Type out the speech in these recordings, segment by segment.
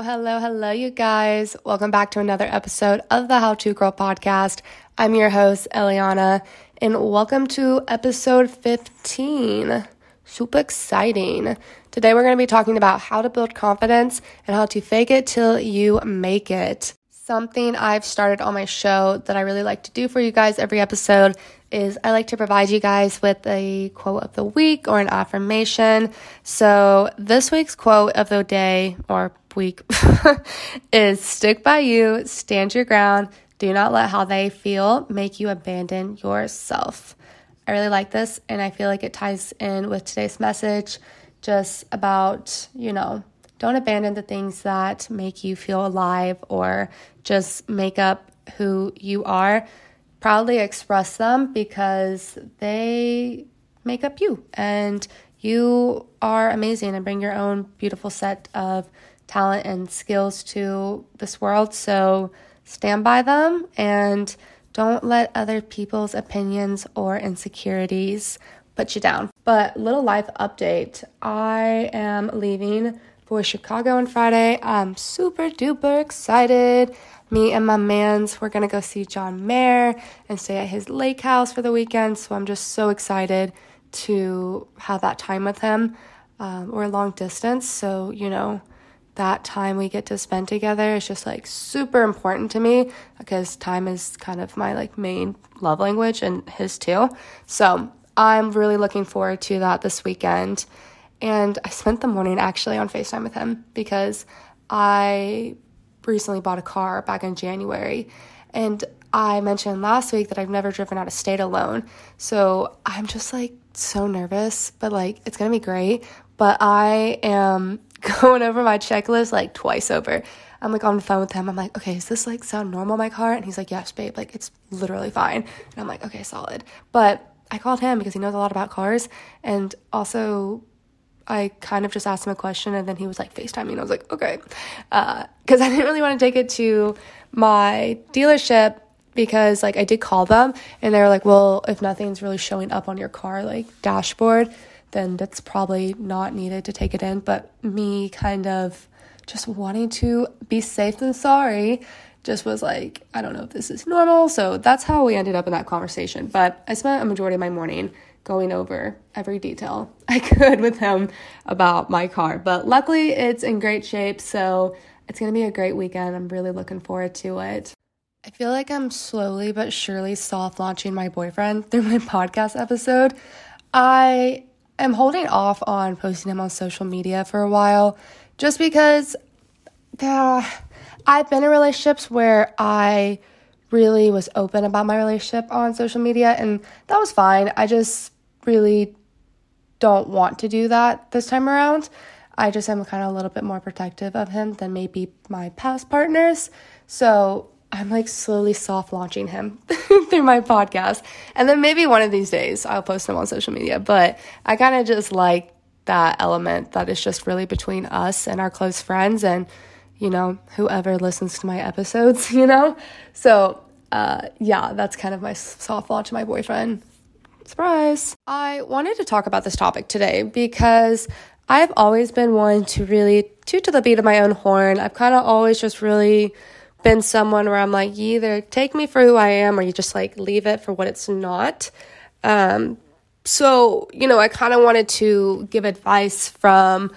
Hello, hello, you guys. Welcome back to another episode of the How To Girl podcast. I'm your host, Elliana, and welcome to episode 15. Super exciting. Today, we're going to be talking about how to build confidence and how to fake it till you make it. Something I've started on my show that I really like to do for you guys every episode is I like to provide you guys with a quote of the week or an affirmation. So, this week's quote of the day or week is stick by you, stand your ground, do not let how they feel make you abandon yourself. I really like this, and I feel like it ties in with today's message just about, you know, don't abandon the things that make you feel alive or just make up who you are. Proudly express them because they make up you, and you are amazing and bring your own beautiful set of talent and skills to this world. So stand by them and don't let other people's opinions or insecurities put you down. But little life update I am leaving for Chicago on Friday. I'm super duper excited. Me and my mans, we're gonna go see John Mayer and stay at his lake house for the weekend. So I'm just so excited to have that time with him. Um, we're long distance, so you know, that time we get to spend together is just like super important to me because time is kind of my like main love language and his too. So I'm really looking forward to that this weekend. And I spent the morning actually on FaceTime with him because I recently bought a car back in January. And I mentioned last week that I've never driven out of state alone. So I'm just like so nervous, but like it's gonna be great. But I am going over my checklist like twice over. I'm like on the phone with him. I'm like, okay, is this like sound normal, my car? And he's like, yes, babe, like it's literally fine. And I'm like, okay, solid. But I called him because he knows a lot about cars. And also, I kind of just asked him a question and then he was like FaceTime me. And I was like, okay. Because uh, I didn't really want to take it to my dealership because like I did call them and they were like, well, if nothing's really showing up on your car, like dashboard, then that's probably not needed to take it in. But me kind of just wanting to be safe than sorry just was like, I don't know if this is normal. So that's how we ended up in that conversation. But I spent a majority of my morning going over every detail I could with him about my car. But luckily, it's in great shape. So it's going to be a great weekend. I'm really looking forward to it. I feel like I'm slowly but surely soft launching my boyfriend through my podcast episode. I am holding off on posting him on social media for a while just because uh, I've been in relationships where I really was open about my relationship on social media and that was fine. I just really don't want to do that this time around. I just am kind of a little bit more protective of him than maybe my past partners. So I'm like slowly soft launching him through my podcast. And then maybe one of these days I'll post him on social media. But I kind of just like that element that is just really between us and our close friends and, you know, whoever listens to my episodes, you know? So, uh, yeah, that's kind of my soft launch to my boyfriend. Surprise! I wanted to talk about this topic today because I've always been one to really toot to the beat of my own horn. I've kind of always just really been someone where I'm like, you either take me for who I am or you just like leave it for what it's not. Um, so, you know, I kind of wanted to give advice from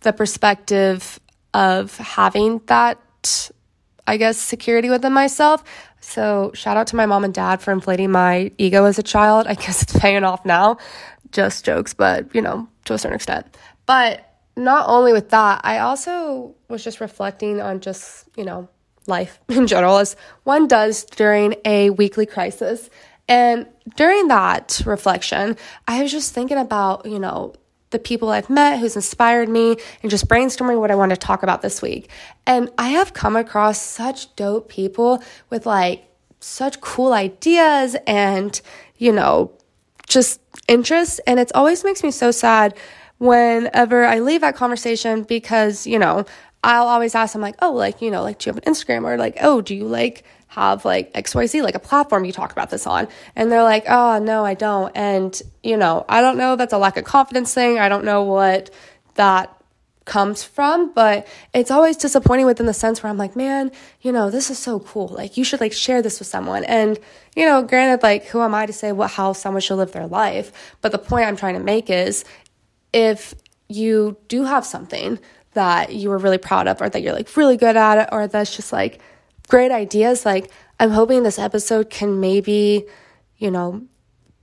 the perspective of having that, I guess, security within myself. So, shout out to my mom and dad for inflating my ego as a child. I guess it's paying off now. Just jokes, but, you know, to a certain extent. But not only with that, I also was just reflecting on just, you know, life in general, as one does during a weekly crisis. And during that reflection, I was just thinking about, you know, the people I've met who's inspired me and just brainstorming what I want to talk about this week. And I have come across such dope people with like such cool ideas and, you know, just interests. And it always makes me so sad whenever I leave that conversation because, you know, I'll always ask them like, oh, like, you know, like, do you have an Instagram or like, oh, do you like have like XYZ, like a platform you talk about this on? And they're like, oh, no, I don't. And, you know, I don't know that's a lack of confidence thing. I don't know what that comes from, but it's always disappointing within the sense where I'm like, man, you know, this is so cool. Like you should like share this with someone. And, you know, granted, like who am I to say what how someone should live their life? But the point I'm trying to make is if you do have something that you were really proud of or that you're like really good at it or that's just like great ideas, like I'm hoping this episode can maybe, you know,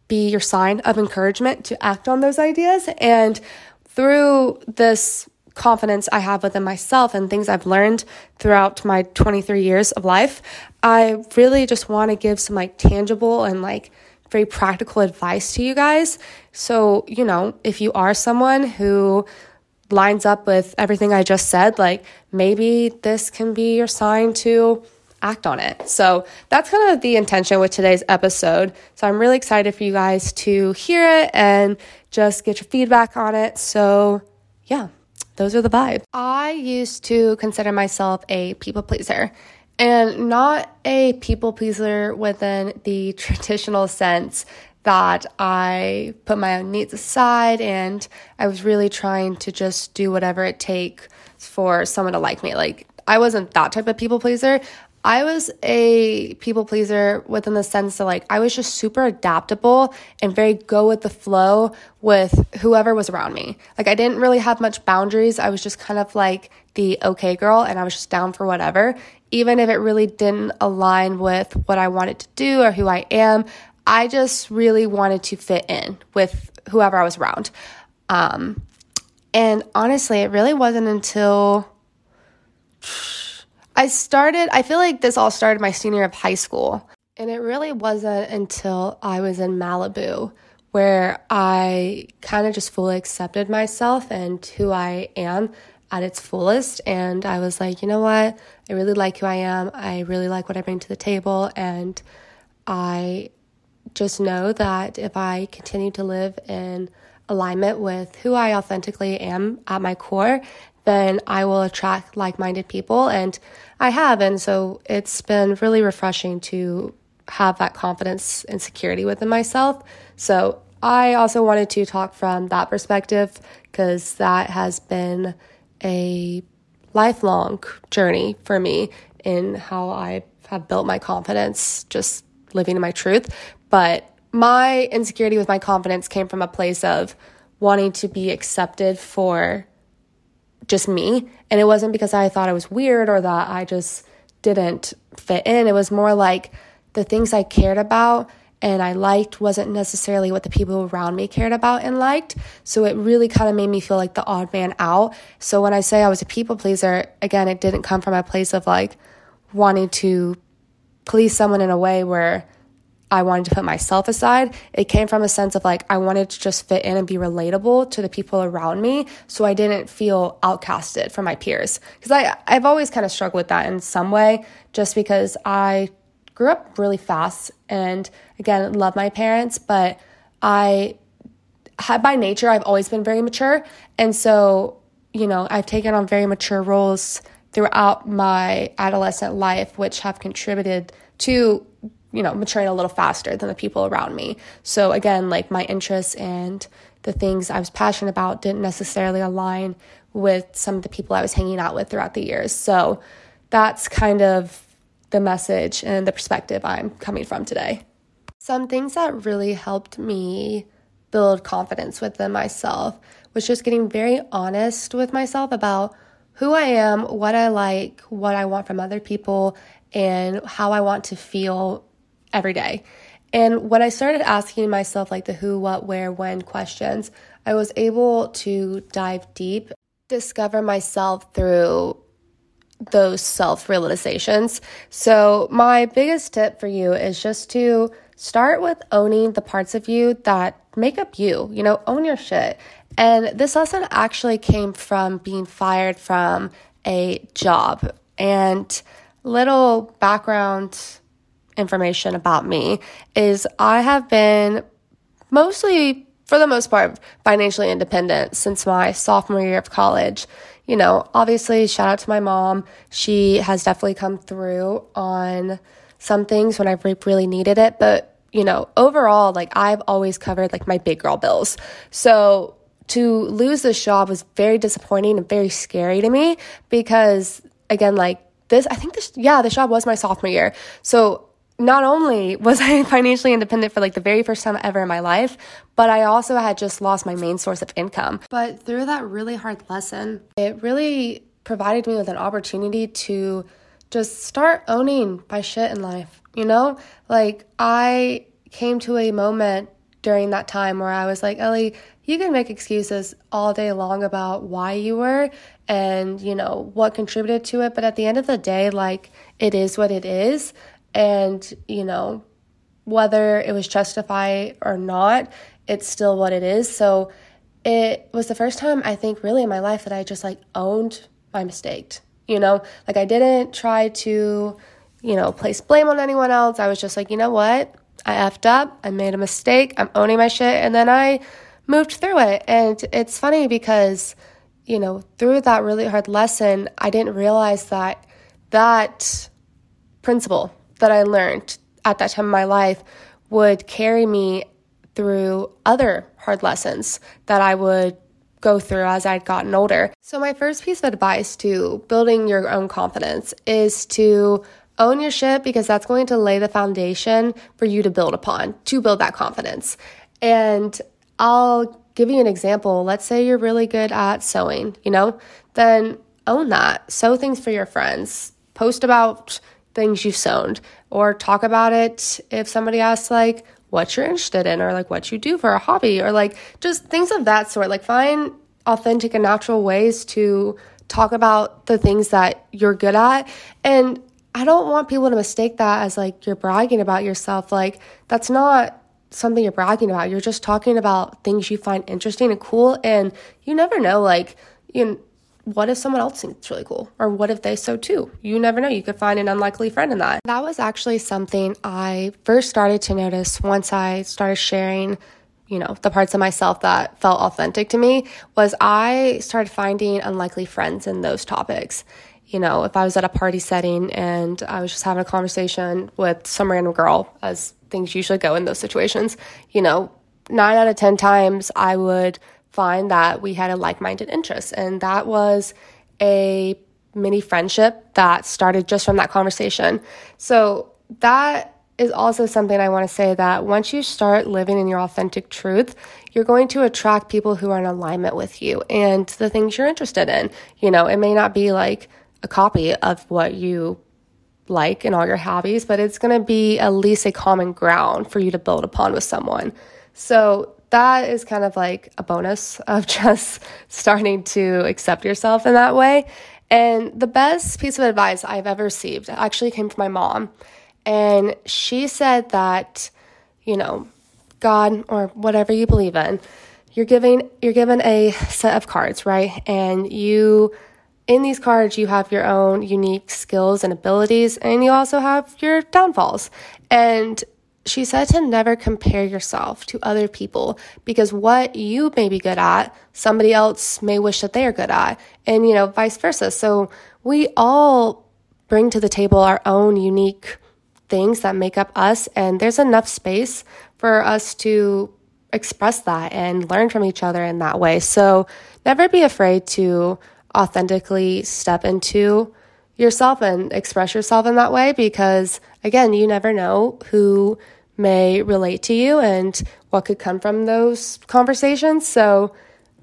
be your sign of encouragement to act on those ideas. And through this confidence I have within myself and things I've learned throughout my 23 years of life, I really just want to give some like tangible and like very practical advice to you guys. So, you know, if you are someone who lines up with everything I just said, like maybe this can be your sign to act on it. So that's kind of the intention with today's episode. So I'm really excited for you guys to hear it and just get your feedback on it. So, yeah, those are the vibes. I used to consider myself a people pleaser and not a people pleaser within the traditional sense that I put my own needs aside and I was really trying to just do whatever it takes for someone to like me. Like, I wasn't that type of people pleaser. I was a people pleaser within the sense that like I was just super adaptable and very go with the flow with whoever was around me. Like I didn't really have much boundaries. I was just kind of like the okay girl and I was just down for whatever. Even if it really didn't align with what I wanted to do or who I am, I just really wanted to fit in with whoever I was around. Um, and honestly, it really wasn't until I started, I feel like this all started my senior of high school. And it really wasn't until I was in Malibu where I kind of just fully accepted myself and who I am at its fullest. And I was like, you know what? I really like who I am. I really like what I bring to the table. And I just know that if I continue to live in alignment with who I authentically am at my core, then I will attract like minded people. And I have. And so it's been really refreshing to have that confidence and security within myself. So I also wanted to talk from that perspective because that has been a lifelong journey for me in how I have built my confidence, just living in my truth. But my insecurity with my confidence came from a place of wanting to be accepted for just me. And it wasn't because I thought I was weird or that I just didn't fit in. It was more like the things I cared about and I liked wasn't necessarily what the people around me cared about and liked. So it really kind of made me feel like the odd man out. So when I say I was a people pleaser, again, it didn't come from a place of like wanting to please someone in a way where I wanted to put myself aside. It came from a sense of like, I wanted to just fit in and be relatable to the people around me. So I didn't feel outcasted from my peers. Because I, I've always kind of struggled with that in some way, just because I grew up really fast and again, love my parents, but I by nature, I've always been very mature. And so, you know, I've taken on very mature roles throughout my adolescent life, which have contributed to you know, maturing a little faster than the people around me. So again, like my interests and the things I was passionate about didn't necessarily align with some of the people I was hanging out with throughout the years. So that's kind of the message and the perspective I'm coming from today. Some things that really helped me build confidence within myself was just getting very honest with myself about who I am, what I like, what I want from other people, and how I want to feel every day. And when I started asking myself, like the who, what, where, when questions, I was able to dive deep, discover myself through those self realizations. So, my biggest tip for you is just to start with owning the parts of you that make up you, you know, own your shit. And this lesson actually came from being fired from a job. And little background information about me is I have been mostly, for the most part, financially independent since my sophomore year of college. You know, obviously, shout out to my mom. She has definitely come through on some things when I've really needed it. But, you know, overall, like I've always covered like my big girl bills. So to lose this job was very disappointing and very scary to me because, again, like this, I think this, yeah, the job was my sophomore year. So not only was I financially independent for like the very first time ever in my life, but I also had just lost my main source of income. But through that really hard lesson, it really provided me with an opportunity to just start owning my shit in life. You know, like I came to a moment during that time where I was like, Ellie, you can make excuses all day long about why you were and, you know, what contributed to it. But at the end of the day, like, it is what it is. And, you know, whether it was justified or not, it's still what it is. So it was the first time I think really in my life that I just like owned my mistake. You know, like I didn't try to, you know, place blame on anyone else. I was just like, you know what? I effed up. I made a mistake. I'm owning my shit. And then I moved through it. And it's funny because, you know, through that really hard lesson, I didn't realize that that principle that I learned at that time in my life would carry me through other hard lessons that I would go through as I'd gotten older. So, my first piece of advice to building your own confidence is to own your shit because that's going to lay the foundation for you to build upon to build that confidence. And I'll give you an example. Let's say you're really good at sewing, you know, then own that. Sew things for your friends. Post about things you've sewn or talk about it if somebody asks, like, what you're interested in or like what you do for a hobby or like just things of that sort. Like, find authentic and natural ways to talk about the things that you're good at. And I don't want people to mistake that as like you're bragging about yourself. Like, that's not something you're bragging about. You're just talking about things you find interesting and cool. And you never know, like, you what if someone else thinks it's really cool? Or what if they sew too? You never know. You could find an unlikely friend in that. That was actually something I first started to notice once I started sharing, you know, the parts of myself that felt authentic to me was I started finding unlikely friends in those topics. You know, if I was at a party setting and I was just having a conversation with some random girl, as things usually go in those situations, you know, nine out of 10 times I would find that we had a like minded interest. And that was a mini friendship that started just from that conversation. So that is also something I want to say that once you start living in your authentic truth, you're going to attract people who are in alignment with you and the things you're interested in. You know, it may not be like a copy of what you like and all your hobbies, but it's going to be at least a common ground for you to build upon with someone. So that is kind of like a bonus of just starting to accept yourself in that way. And the best piece of advice I've ever received actually came from my mom. And she said that, you know, God or whatever you believe in, you're giving you're given a set of cards, right? And you in these cards you have your own unique skills and abilities and you also have your downfalls. And she said to never compare yourself to other people because what you may be good at, somebody else may wish that they are good at, and you know, vice versa. So we all bring to the table our own unique things that make up us, and there's enough space for us to express that and learn from each other in that way. So never be afraid to authentically step into yourself and express yourself in that way because again, you never know who may relate to you and what could come from those conversations. So,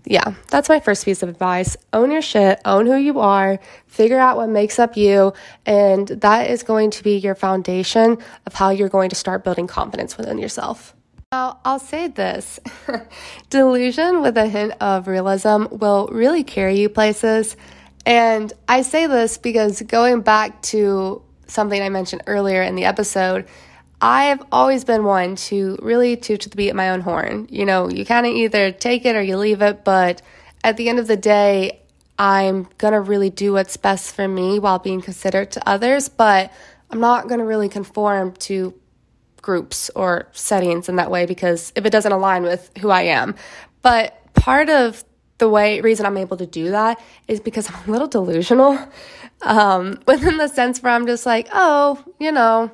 yeah, that's my first piece of advice. Own your shit, own who you are, figure out what makes up you, and that is going to be your foundation of how you're going to start building confidence within yourself. Now, I'll say this delusion with a hint of realism will really carry you places. And I say this because going back to something I mentioned earlier in the episode, I've always been one to really toot to the beat of my own horn. You know, you kind of either take it or you leave it, but at the end of the day, I'm gonna really do what's best for me while being considerate to others, but I'm not gonna really conform to groups or settings in that way because if it doesn't align with who I am. But part of the way reason I'm able to do that is because I'm a little delusional. Um, within the sense where I'm just like, oh, you know,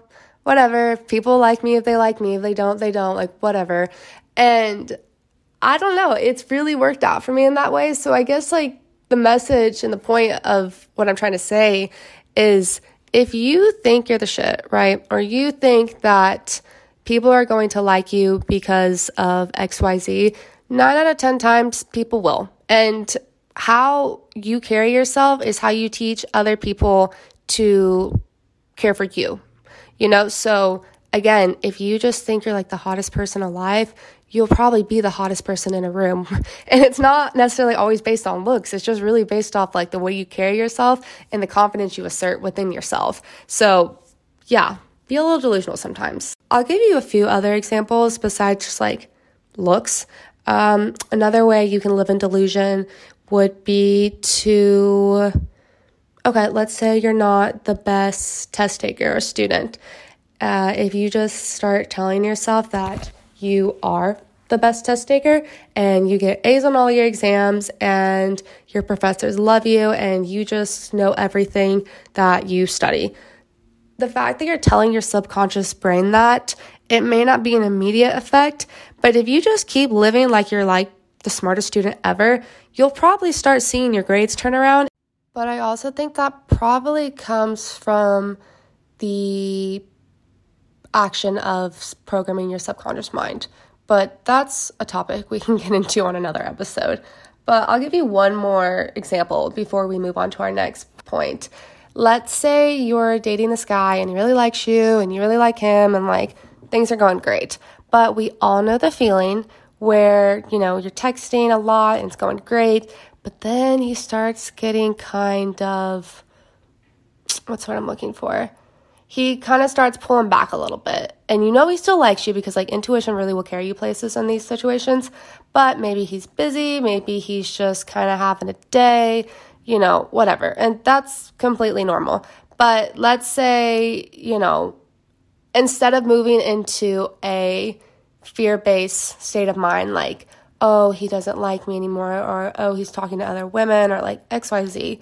whatever. People like me if they like me. If they don't, they don't. Like, whatever. And I don't know. It's really worked out for me in that way. So I guess like the message and the point of what I'm trying to say is if you think you're the shit, right? Or you think that people are going to like you because of XYZ, nine out of 10 times people will. And how you carry yourself is how you teach other people to care for you. You know, so again, if you just think you're like the hottest person alive, you'll probably be the hottest person in a room. And it's not necessarily always based on looks. It's just really based off like the way you carry yourself and the confidence you assert within yourself. So, yeah, be a little delusional sometimes. I'll give you a few other examples besides just like looks. Um, another way you can live in delusion would be to, okay, let's say you're not the best test taker or student. Uh, if you just start telling yourself that you are the best test taker and you get A's on all your exams and your professors love you and you just know everything that you study. The fact that you're telling your subconscious brain that, it may not be an immediate effect, but if you just keep living like you're like the smartest student ever, you'll probably start seeing your grades turn around. But I also think that probably comes from the action of programming your subconscious mind. But that's a topic we can get into on another episode. But I'll give you one more example before we move on to our next point. Let's say you're dating this guy and he really likes you and you really like him and like things are going great. But we all know the feeling where, you know, you're texting a lot and it's going great, but then he starts getting kind of what's what I'm looking for? he kind of starts pulling back a little bit. And you know he still likes you because like intuition really will carry you places in these situations, but maybe he's busy, maybe he's just kind of having a day, you know, whatever. And that's completely normal. But let's say, you know, instead of moving into a fear-based state of mind like, oh, he doesn't like me anymore or oh, he's talking to other women or like XYZ,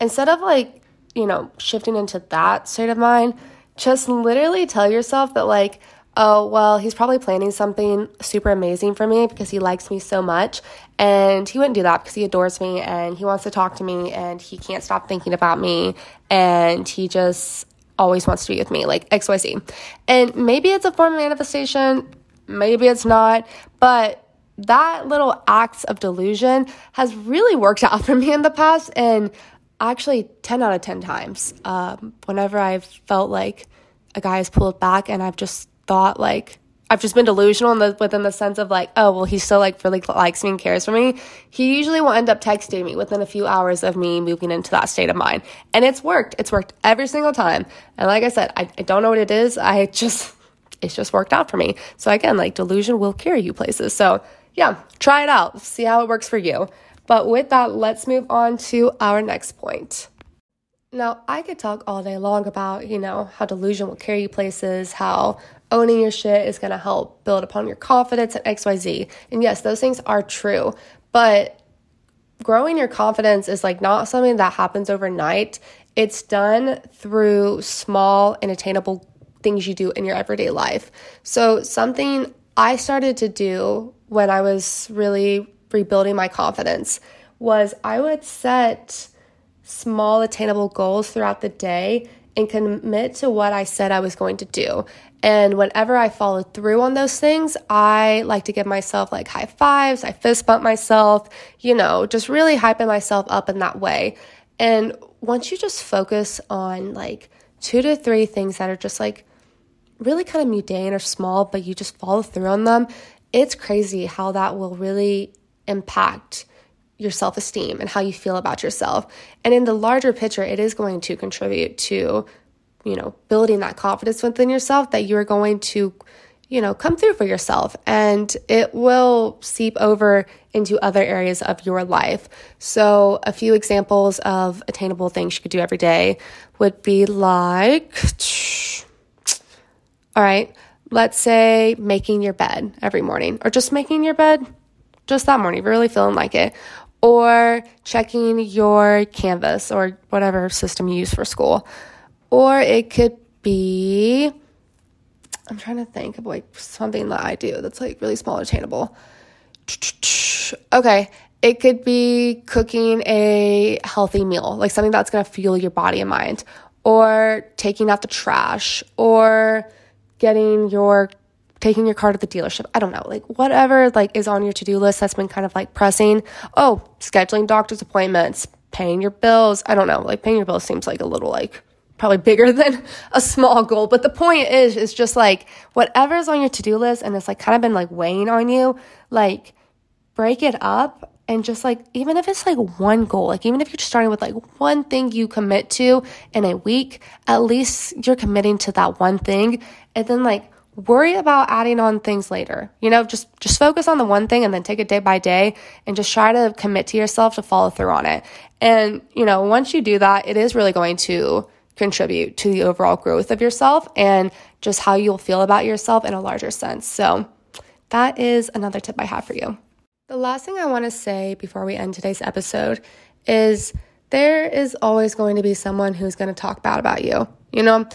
instead of like you know, shifting into that state of mind, just literally tell yourself that, like, oh, well, he's probably planning something super amazing for me because he likes me so much. And he wouldn't do that because he adores me and he wants to talk to me and he can't stop thinking about me and he just always wants to be with me, like XYZ. And maybe it's a form of manifestation, maybe it's not, but that little act of delusion has really worked out for me in the past. And actually 10 out of 10 times. Um, whenever i've felt like a guy has pulled back and i've just thought like i've just been delusional in the, within the sense of like oh well he still like really likes me and cares for me he usually will end up texting me within a few hours of me moving into that state of mind. And it's worked. It's worked every single time. And like i said i, I don't know what it is. I just it's just worked out for me. So again like delusion will carry you places. So yeah try it out see how it works for you but with that, let's move on to our next point. Now, I could talk all day long about, you know, how delusion will carry you places, how owning your shit is going to help build upon your confidence and XYZ. And yes, those things are true. But growing your confidence is like not something that happens overnight. It's done through small and attainable things you do in your everyday life. So, something I started to do when I was really rebuilding my confidence was I would set small attainable goals throughout the day and commit to what I said I was going to do. And whenever I followed through on those things, I like to give myself like high fives, I fist bump myself, you know, just really hyping myself up in that way. And once you just focus on like two to three things that are just like really kind of mundane or small, but you just follow through on them, it's crazy how that will really impact your self esteem and how you feel about yourself. And in the larger picture, it is going to contribute to, you know, building that confidence within yourself that you're going to, you know, come through for yourself and it will seep over into other areas of your life. So, a few examples of attainable things you could do every day would be like, all right, let's say making your bed every morning or just making your bed just that morning, if you're really feeling like it. Or checking your Canvas or whatever system you use for school. Or it could be, I'm trying to think of like something that I do that's like really small attainable. Okay, it could be cooking a healthy meal, like something that's going to fuel your body and mind, or taking out the trash, or getting your taking your car to the dealership. I don't know, like whatever like is on your to-do list that's been kind of like pressing. Oh, scheduling doctor's appointments, paying your bills. I don't know, like paying your bills seems like a little like probably bigger than a small goal, but the point is is just like whatever's on your to-do list and it's like kind of been like weighing on you, like break it up and just like even if it's like one goal like even if you're starting with like one thing you commit to in a week at least you're committing to that one thing. And then like worry about adding on things later. You know just just focus on the one thing and then take it day by day and just try to commit to yourself to follow through on it. And you know once you do that it is really going to contribute to the overall growth of yourself and just how you'll feel about yourself in a larger sense. So that is another tip i have for you the last thing I want to say before we end today's episode is there is always going to be someone who's going to talk bad about you. You know,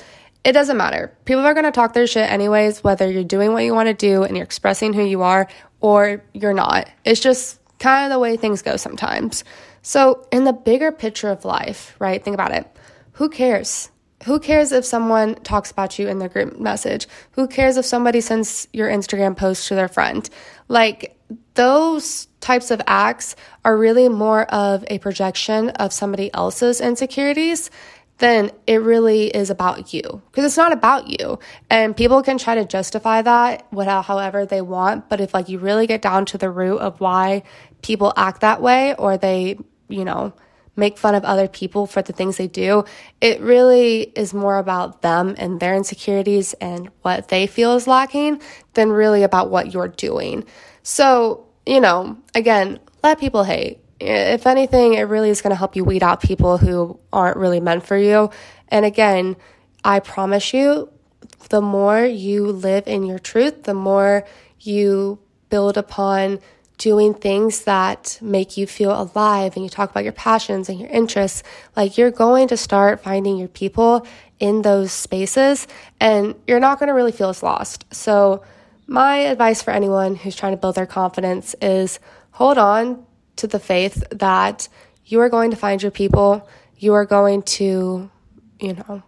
it doesn't matter. People are going to talk their shit anyways, whether you're doing what you want to do and you're expressing who you are or you're not. It's just kind of the way things go sometimes. So, in the bigger picture of life, right? Think about it. Who cares? Who cares if someone talks about you in their group message? Who cares if somebody sends your Instagram post to their friend? Like, those types of acts are really more of a projection of somebody else's insecurities than it really is about you because it's not about you and people can try to justify that without however they want but if like you really get down to the root of why people act that way or they you know make fun of other people for the things they do it really is more about them and their insecurities and what they feel is lacking than really about what you're doing so, you know, again, let people hate. If anything, it really is going to help you weed out people who aren't really meant for you. And again, I promise you, the more you live in your truth, the more you build upon doing things that make you feel alive and you talk about your passions and your interests, like you're going to start finding your people in those spaces and you're not going to really feel as lost. So, my advice for anyone who's trying to build their confidence is hold on to the faith that you are going to find your people. You are going to, you know,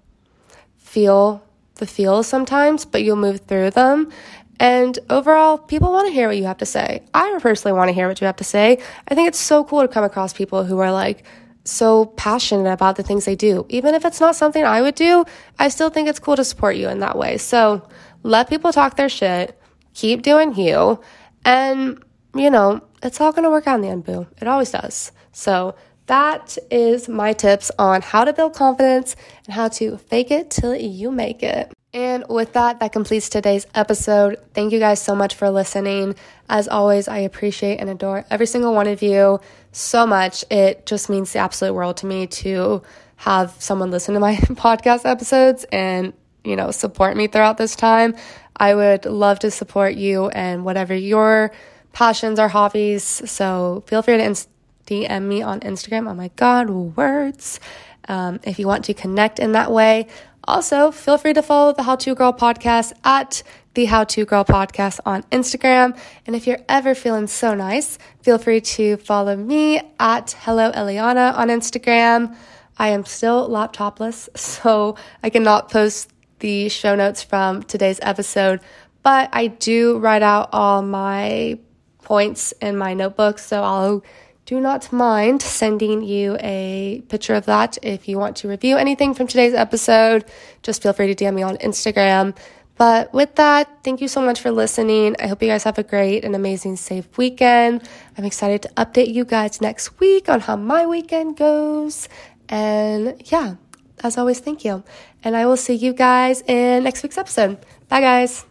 feel the feels sometimes, but you'll move through them. And overall, people want to hear what you have to say. I personally want to hear what you have to say. I think it's so cool to come across people who are like so passionate about the things they do. Even if it's not something I would do, I still think it's cool to support you in that way. So let people talk their shit keep doing you, and you know, it's all gonna work out in the end, boo. It always does. So that is my tips on how to build confidence and how to fake it till you make it. And with that, that completes today's episode. Thank you guys so much for listening. As always, I appreciate and adore every single one of you so much. It just means the absolute world to me to have someone listen to my podcast episodes and, you know, support me throughout this time. I would love to support you and whatever your passions or hobbies. So feel free to DM me on Instagram. Oh my God, words. Um, if you want to connect in that way. Also, feel free to follow the How To Girl podcast at the How To Girl podcast on Instagram. And if you're ever feeling so nice, feel free to follow me at Hello Elliana on Instagram. I am still laptopless, so I cannot post the show notes from today's episode, but I do write out all my points in my notebook, so I'll do not mind sending you a picture of that if you want to review anything from today's episode. Just feel free to DM me on Instagram. But with that, thank you so much for listening. I hope you guys have a great and amazing, safe weekend. I'm excited to update you guys next week on how my weekend goes. And yeah, as always, thank you. And I will see you guys in next week's episode. Bye, guys.